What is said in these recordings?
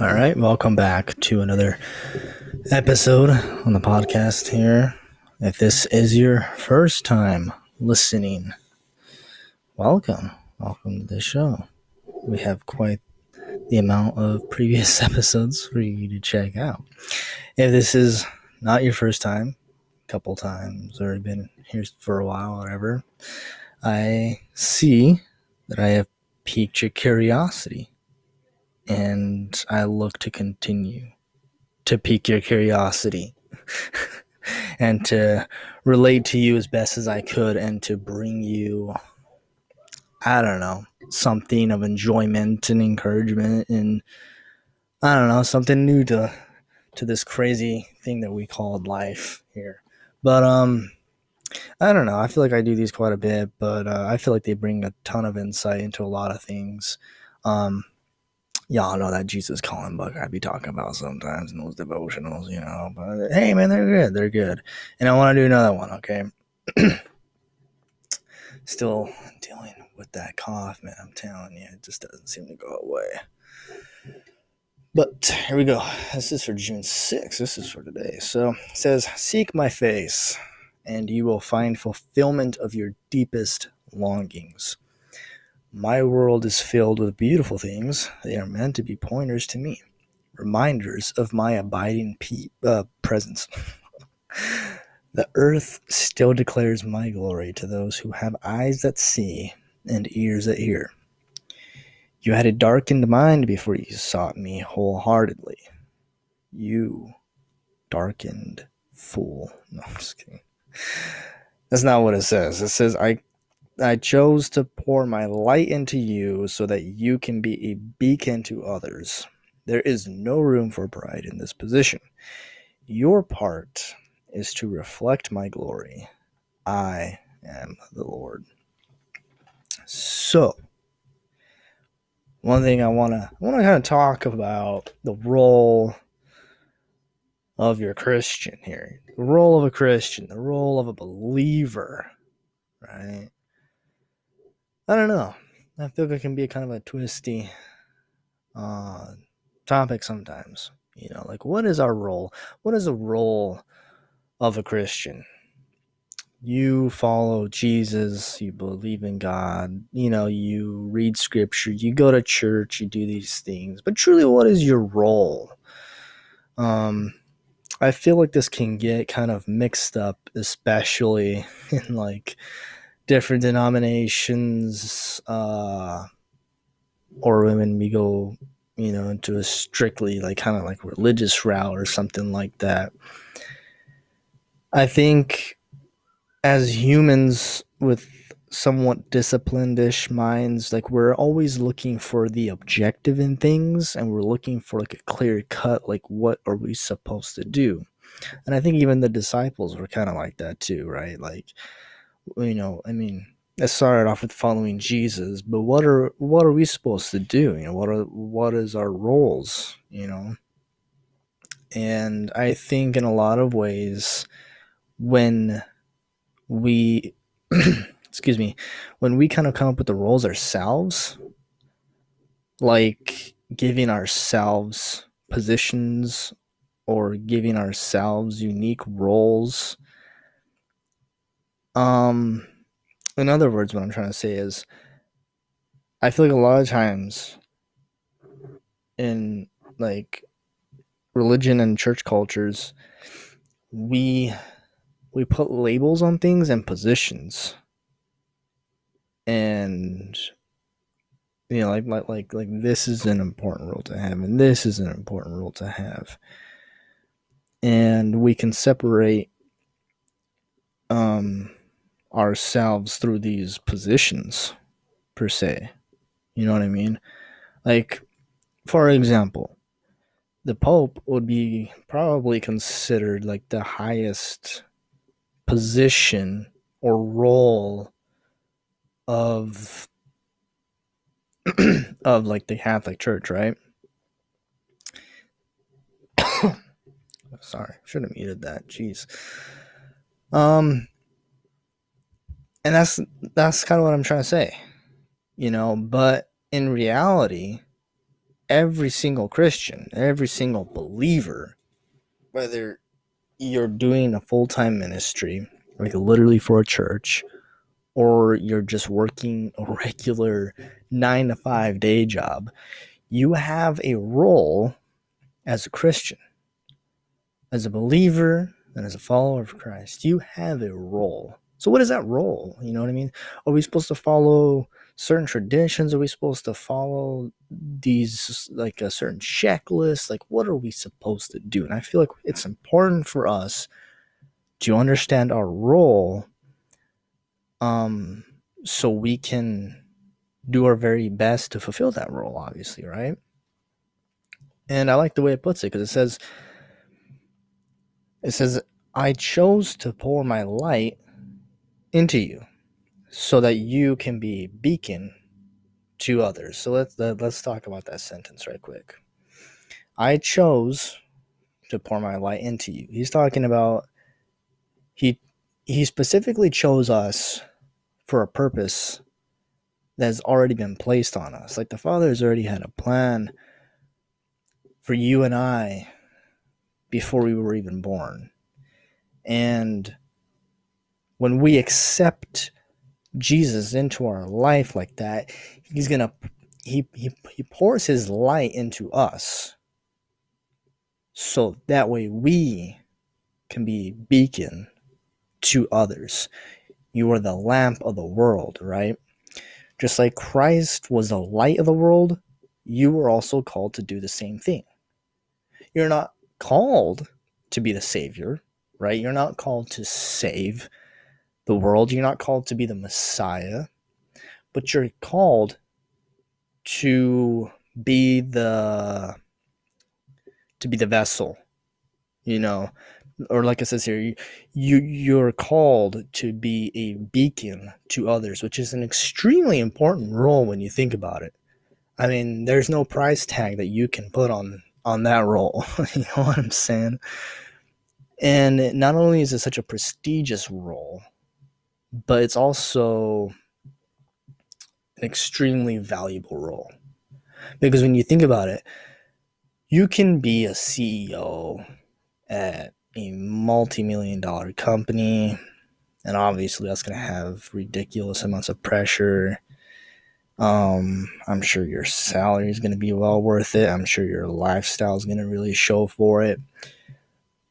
All right, welcome back to another episode on the podcast here. If this is your first time listening, welcome. Welcome to the show. We have quite the amount of previous episodes for you to check out. If this is not your first time, a couple times, or been here for a while, or whatever, I see that I have piqued your curiosity and I look to continue to pique your curiosity and to relate to you as best as I could and to bring you, I don't know, something of enjoyment and encouragement and I don't know, something new to to this crazy thing that we called life here. But um I don't know. I feel like I do these quite a bit, but uh, I feel like they bring a ton of insight into a lot of things. Um, y'all know that Jesus calling book I be talking about sometimes in those devotionals, you know. But hey, man, they're good. They're good. And I want to do another one, okay? Still dealing with that cough, man. I'm telling you, it just doesn't seem to go away. But here we go. This is for June 6th. This is for today. So it says, Seek my face, and you will find fulfillment of your deepest longings. My world is filled with beautiful things. They are meant to be pointers to me, reminders of my abiding pe- uh, presence. the earth still declares my glory to those who have eyes that see and ears that hear. You had a darkened mind before you sought me wholeheartedly. You darkened fool. No, I'm just kidding. That's not what it says. It says, I I chose to pour my light into you so that you can be a beacon to others. There is no room for pride in this position. Your part is to reflect my glory. I am the Lord. So, one thing I want to I want to kind of talk about the role of your Christian here. The role of a Christian, the role of a believer, right? I don't know. I feel it can be kind of a twisty uh, topic sometimes. You know, like what is our role? What is the role of a Christian? You follow Jesus, you believe in God, you know, you read scripture, you go to church, you do these things. But truly, what is your role? Um, I feel like this can get kind of mixed up, especially in like different denominations uh, or when we go you know into a strictly like kind of like religious route or something like that. I think as humans with somewhat disciplined-ish minds like we're always looking for the objective in things and we're looking for like a clear cut like what are we supposed to do? And i think even the disciples were kind of like that too right? Like you know, I mean, it started off with following Jesus, but what are what are we supposed to do? You know, what are what is our roles? You know, and I think in a lot of ways, when we, excuse me, when we kind of come up with the roles ourselves, like giving ourselves positions or giving ourselves unique roles um, in other words, what I'm trying to say is, I feel like a lot of times in like religion and church cultures, we we put labels on things and positions, and you know, like like like like this is an important role to have, and this is an important role to have, and we can separate um ourselves through these positions per se. You know what I mean? Like, for example, the Pope would be probably considered like the highest position or role of of like the Catholic Church, right? Sorry, should have muted that. Jeez. Um, and that's that's kind of what I'm trying to say, you know. But in reality, every single Christian, every single believer, whether you're doing a full time ministry, like literally for a church, or you're just working a regular nine to five day job, you have a role as a Christian, as a believer, and as a follower of Christ. You have a role. So, what is that role? You know what I mean? Are we supposed to follow certain traditions? Are we supposed to follow these, like a certain checklist? Like, what are we supposed to do? And I feel like it's important for us to understand our role um, so we can do our very best to fulfill that role, obviously, right? And I like the way it puts it because it says, it says, I chose to pour my light into you so that you can be a beacon to others. So let's let's talk about that sentence right quick. I chose to pour my light into you. He's talking about he he specifically chose us for a purpose that has already been placed on us. Like the Father has already had a plan for you and I before we were even born. And when we accept Jesus into our life like that, he's going to he, he he pours his light into us. So that way we can be beacon to others. You are the lamp of the world, right? Just like Christ was the light of the world, you are also called to do the same thing. You're not called to be the savior, right? You're not called to save the world. You're not called to be the Messiah, but you're called to be the to be the vessel, you know, or like it says here, you, you you're called to be a beacon to others, which is an extremely important role when you think about it. I mean, there's no price tag that you can put on on that role. you know what I'm saying? And not only is it such a prestigious role, but it's also an extremely valuable role. Because when you think about it, you can be a CEO at a multi million dollar company, and obviously that's going to have ridiculous amounts of pressure. Um, I'm sure your salary is going to be well worth it. I'm sure your lifestyle is going to really show for it.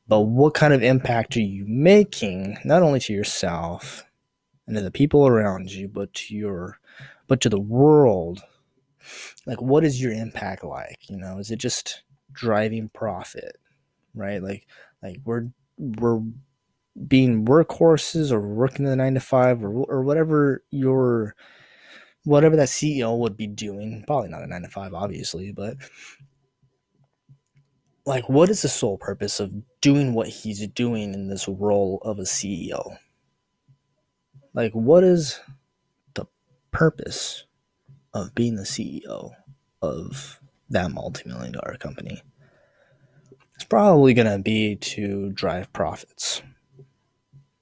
But what kind of impact are you making, not only to yourself and to the people around you, but to your, but to the world? Like, what is your impact like? You know, is it just driving profit, right? Like, like we're we're being workhorses or working the nine to five or or whatever your whatever that CEO would be doing. Probably not a nine to five, obviously, but like what is the sole purpose of doing what he's doing in this role of a CEO? Like what is the purpose of being the CEO of that multi-million dollar company? it's probably going to be to drive profits,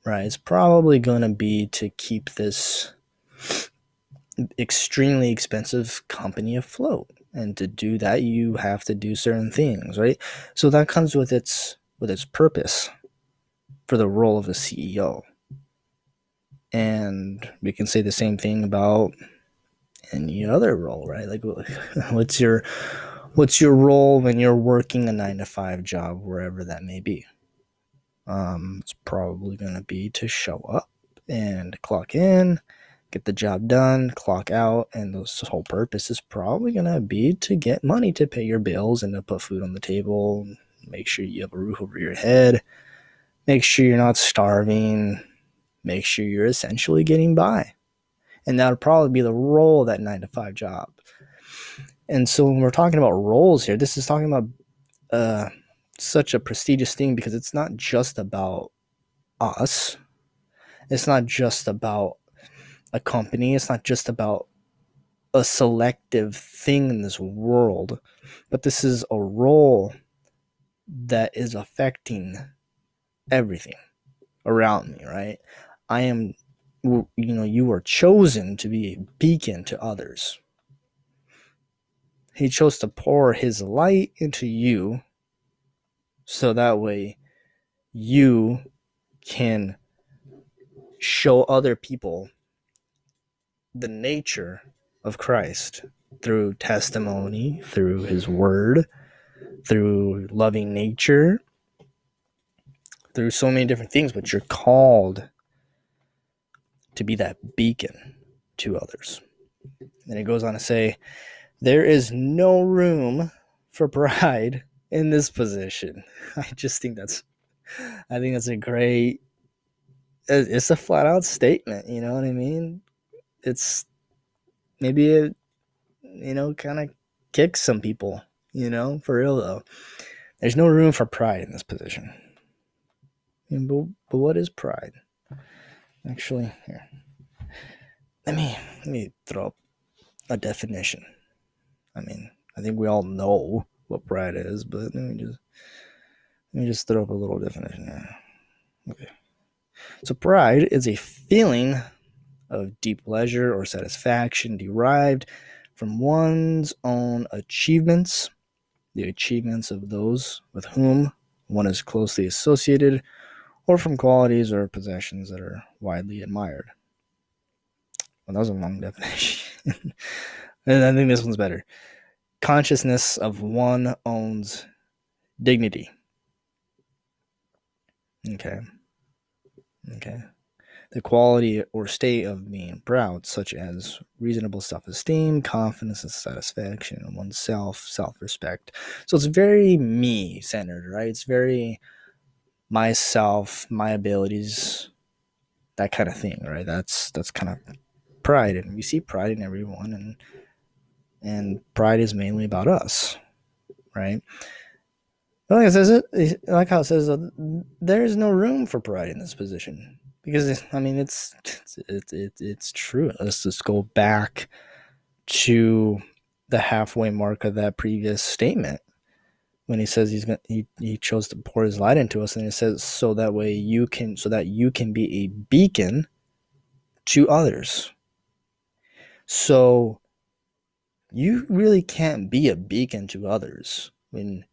right? It's probably going to be to keep this extremely expensive company afloat. And to do that, you have to do certain things, right? So that comes with its with its purpose for the role of a CEO. And we can say the same thing about any other role, right? Like, what's your what's your role when you're working a nine to five job, wherever that may be? Um, it's probably going to be to show up and clock in, get the job done, clock out, and the whole purpose is probably going to be to get money to pay your bills and to put food on the table, make sure you have a roof over your head, make sure you're not starving, make sure you're essentially getting by. And that'll probably be the role of that nine to five job. And so when we're talking about roles here, this is talking about uh, such a prestigious thing because it's not just about us. It's not just about a company. It's not just about a selective thing in this world, but this is a role that is affecting everything around me, right? I am, you know, you are chosen to be a beacon to others. He chose to pour his light into you so that way you can show other people the nature of Christ through testimony, through his word, through loving nature, through so many different things, but you're called to be that beacon to others. And it goes on to say, there is no room for pride in this position. I just think that's I think that's a great it's a flat out statement, you know what I mean? It's maybe it you know kind of kicks some people, you know, for real though. There's no room for pride in this position. but, but what is pride? Actually, here. Let me let me throw up a definition. I mean, I think we all know what pride is, but let me just let me just throw up a little definition here. Okay. So pride is a feeling of deep pleasure or satisfaction derived from one's own achievements, the achievements of those with whom one is closely associated, or from qualities or possessions that are widely admired. Well, that was a long definition. and I think this one's better consciousness of one owns dignity. Okay. Okay. The quality or state of being proud, such as reasonable self esteem, confidence, and satisfaction in oneself, self respect. So it's very me centered, right? It's very myself, my abilities, that kind of thing, right? That's that's kind of pride, and we see pride in everyone, and and pride is mainly about us, right? But like it says, it like how it says, uh, there is no room for pride in this position because I mean it's it's it's, it's, it's true. Let's just go back to the halfway mark of that previous statement when he says he's going he, he chose to pour his light into us and it says so that way you can so that you can be a beacon to others so you really can't be a beacon to others when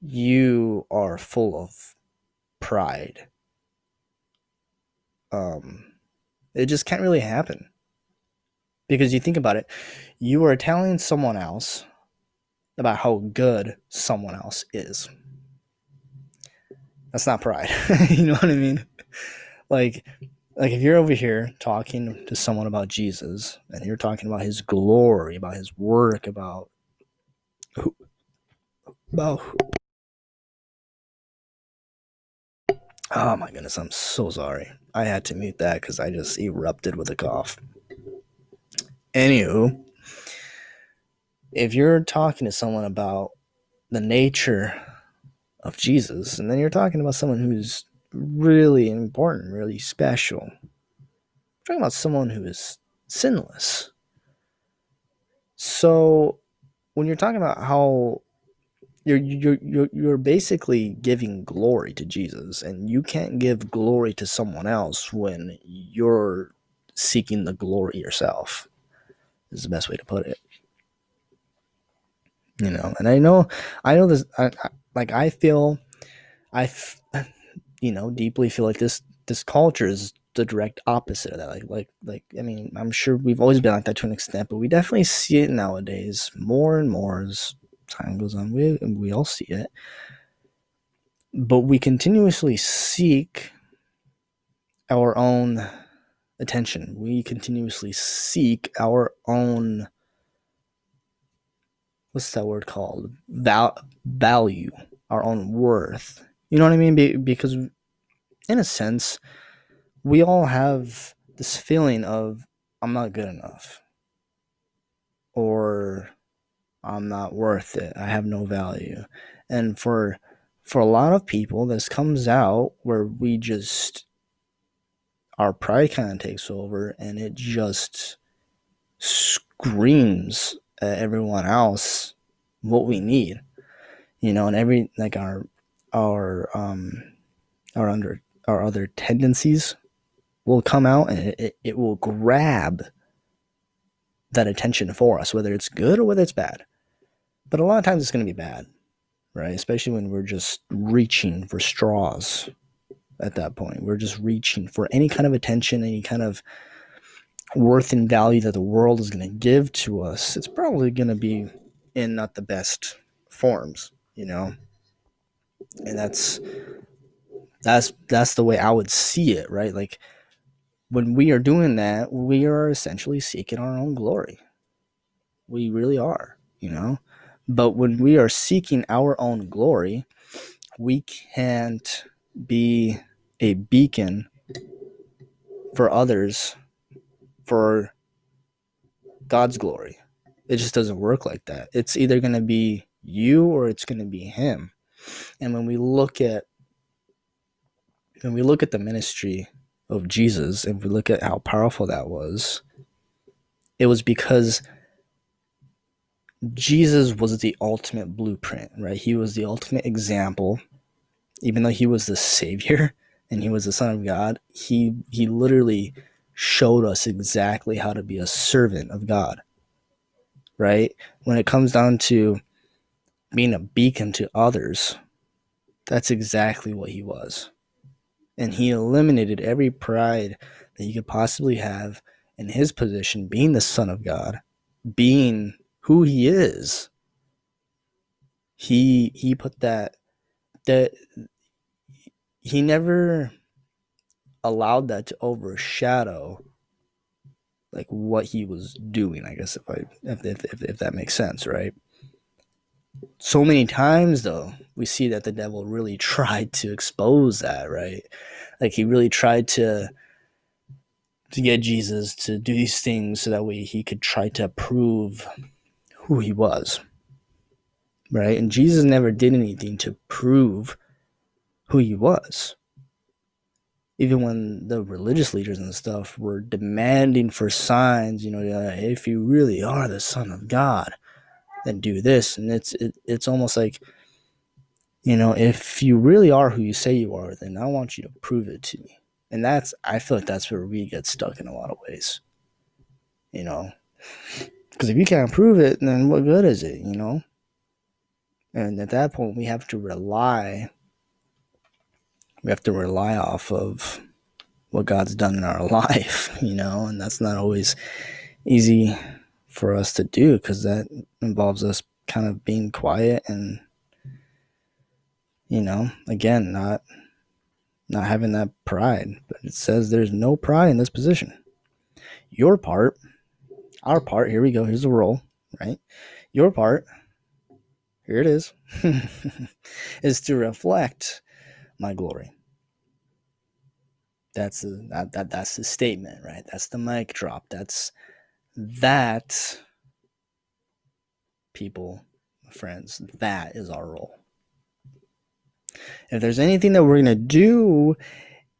you are full of pride. Um, it just can't really happen. Because you think about it, you are telling someone else about how good someone else is. That's not pride. you know what I mean? Like like if you're over here talking to someone about Jesus and you're talking about his glory, about his work, about who, about who, Oh my goodness, I'm so sorry. I had to mute that because I just erupted with a cough. Anywho, if you're talking to someone about the nature of Jesus, and then you're talking about someone who's really important, really special. I'm talking about someone who is sinless. So when you're talking about how you're you're you're you're basically giving glory to Jesus and you can't give glory to someone else when you're seeking the glory yourself. Is the best way to put it. You know, and I know I know this I, I, like I feel I you know deeply feel like this this culture is the direct opposite of that. Like like like i mean i'm sure we've always been like that to an extent but we definitely see it nowadays more and more as time goes on. We we all see it. But we continuously seek our own attention. We continuously seek our own what's that word called Val- value our own worth you know what i mean Be- because in a sense, we all have this feeling of I'm not good enough or I'm not worth it. I have no value. And for for a lot of people this comes out where we just our pride kind of takes over and it just screams everyone else what we need. You know, and every like our our um our under our other tendencies will come out and it, it will grab that attention for us, whether it's good or whether it's bad. But a lot of times it's going to be bad, right? Especially when we're just reaching for straws at that point. We're just reaching for any kind of attention, any kind of worth and value that the world is going to give to us. It's probably going to be in not the best forms, you know? And that's that's that's the way I would see it, right? Like when we are doing that, we are essentially seeking our own glory. We really are, you know? But when we are seeking our own glory, we can't be a beacon for others for God's glory. It just doesn't work like that. It's either going to be you or it's going to be him. And when we look at when we look at the ministry of Jesus and we look at how powerful that was, it was because Jesus was the ultimate blueprint, right? He was the ultimate example. Even though he was the savior and he was the son of God, he he literally showed us exactly how to be a servant of God. Right? When it comes down to being a beacon to others, that's exactly what he was and he eliminated every pride that you could possibly have in his position, being the Son of God, being who he is. He he put that that he never allowed that to overshadow like what he was doing i guess if i if, if, if, that makes sense right? So many times though we see that the devil really tried to expose that right? Like he really tried to to get jesus to do these things so that way he could try to prove who he was right? And jesus never did anything to prove who he was even when the religious leaders and stuff were demanding for signs you know if you really are the son of god then do this. And it's it, it's almost like you know if you really are who you say you are then i want you to prove it to me. And that's i feel like that's where we get stuck in a lot of ways you know? Because if you can't prove it then what good is it you know? And at that point we have to rely we have to rely off of what god's done in our life you know and that's not always easy for us to do because that involves us kind of being quiet and you know again not not having that pride. But it says there's no pride in this position. Your part our part here we go here's the role right? Your part here it is is to reflect my glory that's the that, that that's the statement right? That's the mic drop. That's that people friends that is our role. If there's anything that we're going to do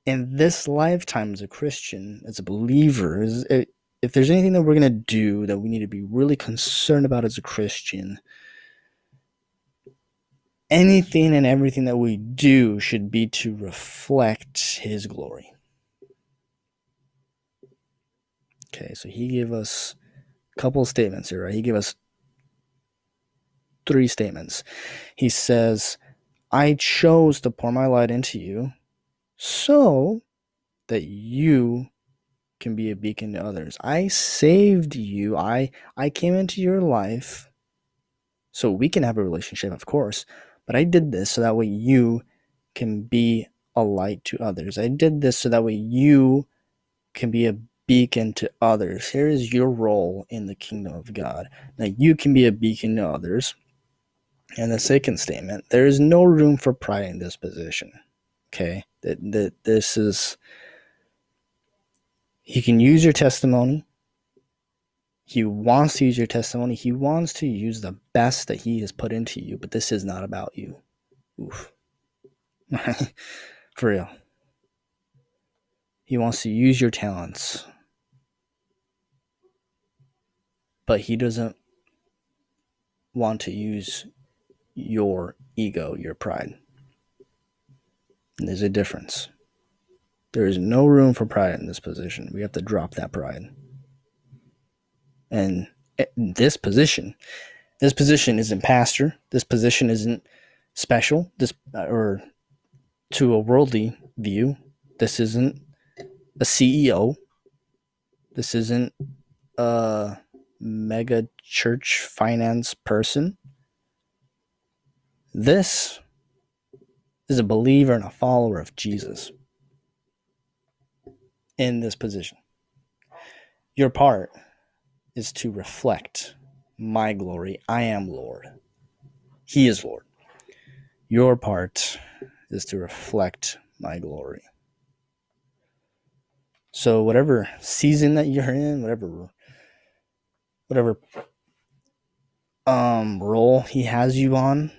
in this lifetime as a christian as a believer is if there's anything that we're going to do that we need to be really concerned about as a christian anything and everything that we do should be to reflect his glory Okay, so he gave us a couple statements here, right? He gave us three statements. He says, I chose to pour my light into you so that you can be a beacon to others. I saved you. I I came into your life so we can have a relationship, of course, but I did this so that way you can be a light to others. I did this so that way you can be a beacon to others. Here is your role in the kingdom of God. Now you can be a beacon to others. And the second statement, there is no room for pride in this position. Okay? That that this is he can use your testimony. He wants to use your testimony. He wants to use the best that he has put into you, but this is not about you. Oof. For real. He wants to use your talents. But he doesn't want to use your ego, your pride. And there's a difference. There is no room for pride in this position. We have to drop that pride. And in this position, This position isn't pastor. This position isn't special. This uh, or to a worldly view, this isn't a CEO. This isn't a mega church finance person. This is a believer and a follower of Jesus in this position. Your part is to reflect my glory. I am Lord. He is Lord. Your part is to reflect my glory. So whatever season that you're in, whatever whatever um role he has you on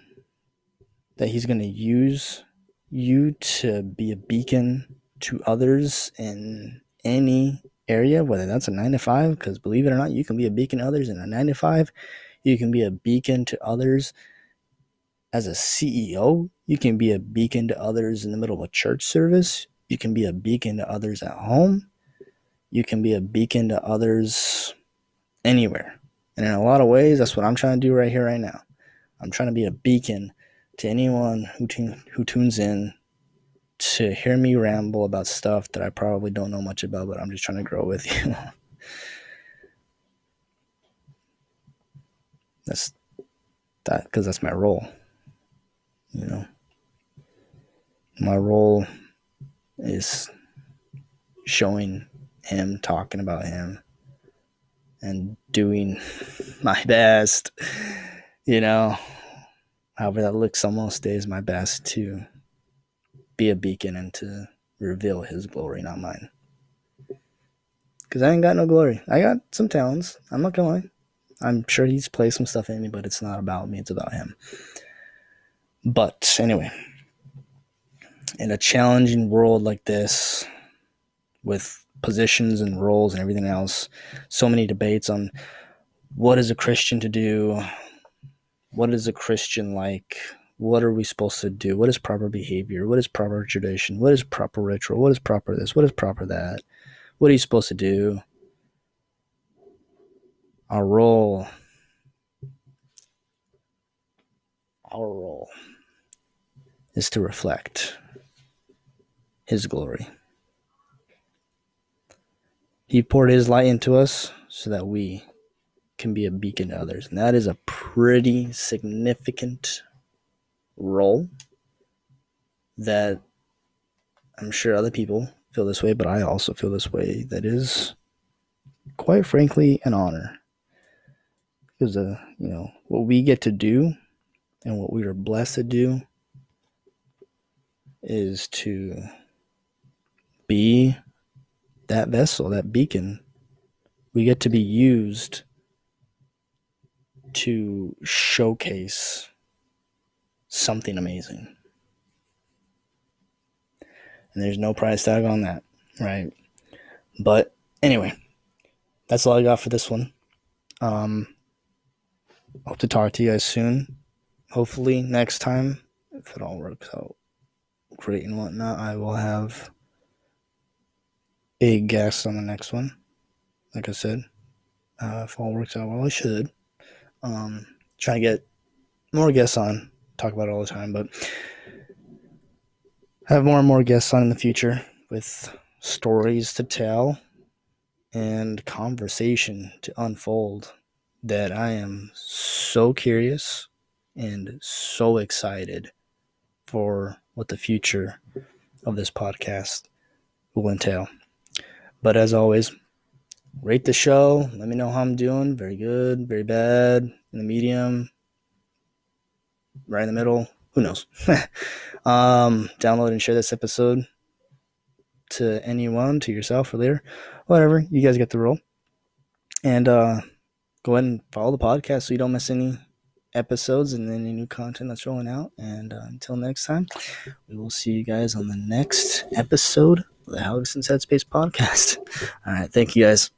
that he's going to use you to be a beacon to others in any area, whether that's a nine to five, because believe it or not, you can be a beacon to others in a nine to five. You can be a beacon to others as a CEO. You can be a beacon to others in the middle of a church service. You can be a beacon to others at home. You can be a beacon to others anywhere. And in a lot of ways, that's what I'm trying to do right here, right now. I'm trying to be a beacon to anyone who, who tunes in to hear me ramble about stuff that I probably don't know much about, but I'm just trying to grow with you. that's that because that's my role. You know, my role is showing him, talking about him, and doing my best. You know, however that looks, on most days my best to be a beacon and to reveal his glory, not mine. Because I ain't got no glory. I got some talents. I'm not gonna lie. I'm sure he's placed some stuff in me, but it's not about me, it's about him. But anyway, in a challenging world like this, with positions and roles and everything else, so many debates on what is a Christian to do, what is a Christian like, what are we supposed to do? What is proper behavior? What is proper tradition? What is proper ritual? What is proper this? What is proper that? What are you supposed to do? Our role, our role is to reflect His glory. He poured His light into us so that we can be a beacon to others. And that is a pretty significant role that I'm sure other people feel this way, but I also feel this way. That is, quite frankly, an honor. Because, uh, you know, what we get to do and what we are blessed to do is to be that vessel, that beacon. We get to be used to showcase something amazing. And there's no price tag on that, right? But anyway, that's all I got for this one. Um, hope to talk to you guys soon. Hopefully, next time, if it all works out great and whatnot, I will have a guest on the next one. Like I said, uh, if all works out well, I should. Um, try to get more guests on talk about it all the time, but have more and more guests on in the future with stories to tell and conversation to unfold that I am so curious and so excited for what the future of this podcast will entail. But as always, rate the show. Let me know how I'm doing. Very good, very bad, in the medium, right in the middle. Who knows? um, download and share this episode to anyone, to yourself or later, whatever. You guys get the role. And uh, go ahead and follow the podcast so you don't miss any episodes and any new content that's rolling out. And uh, until next time, we will see you guys on the next episode the Alex and Headspace podcast. All right. Thank you guys.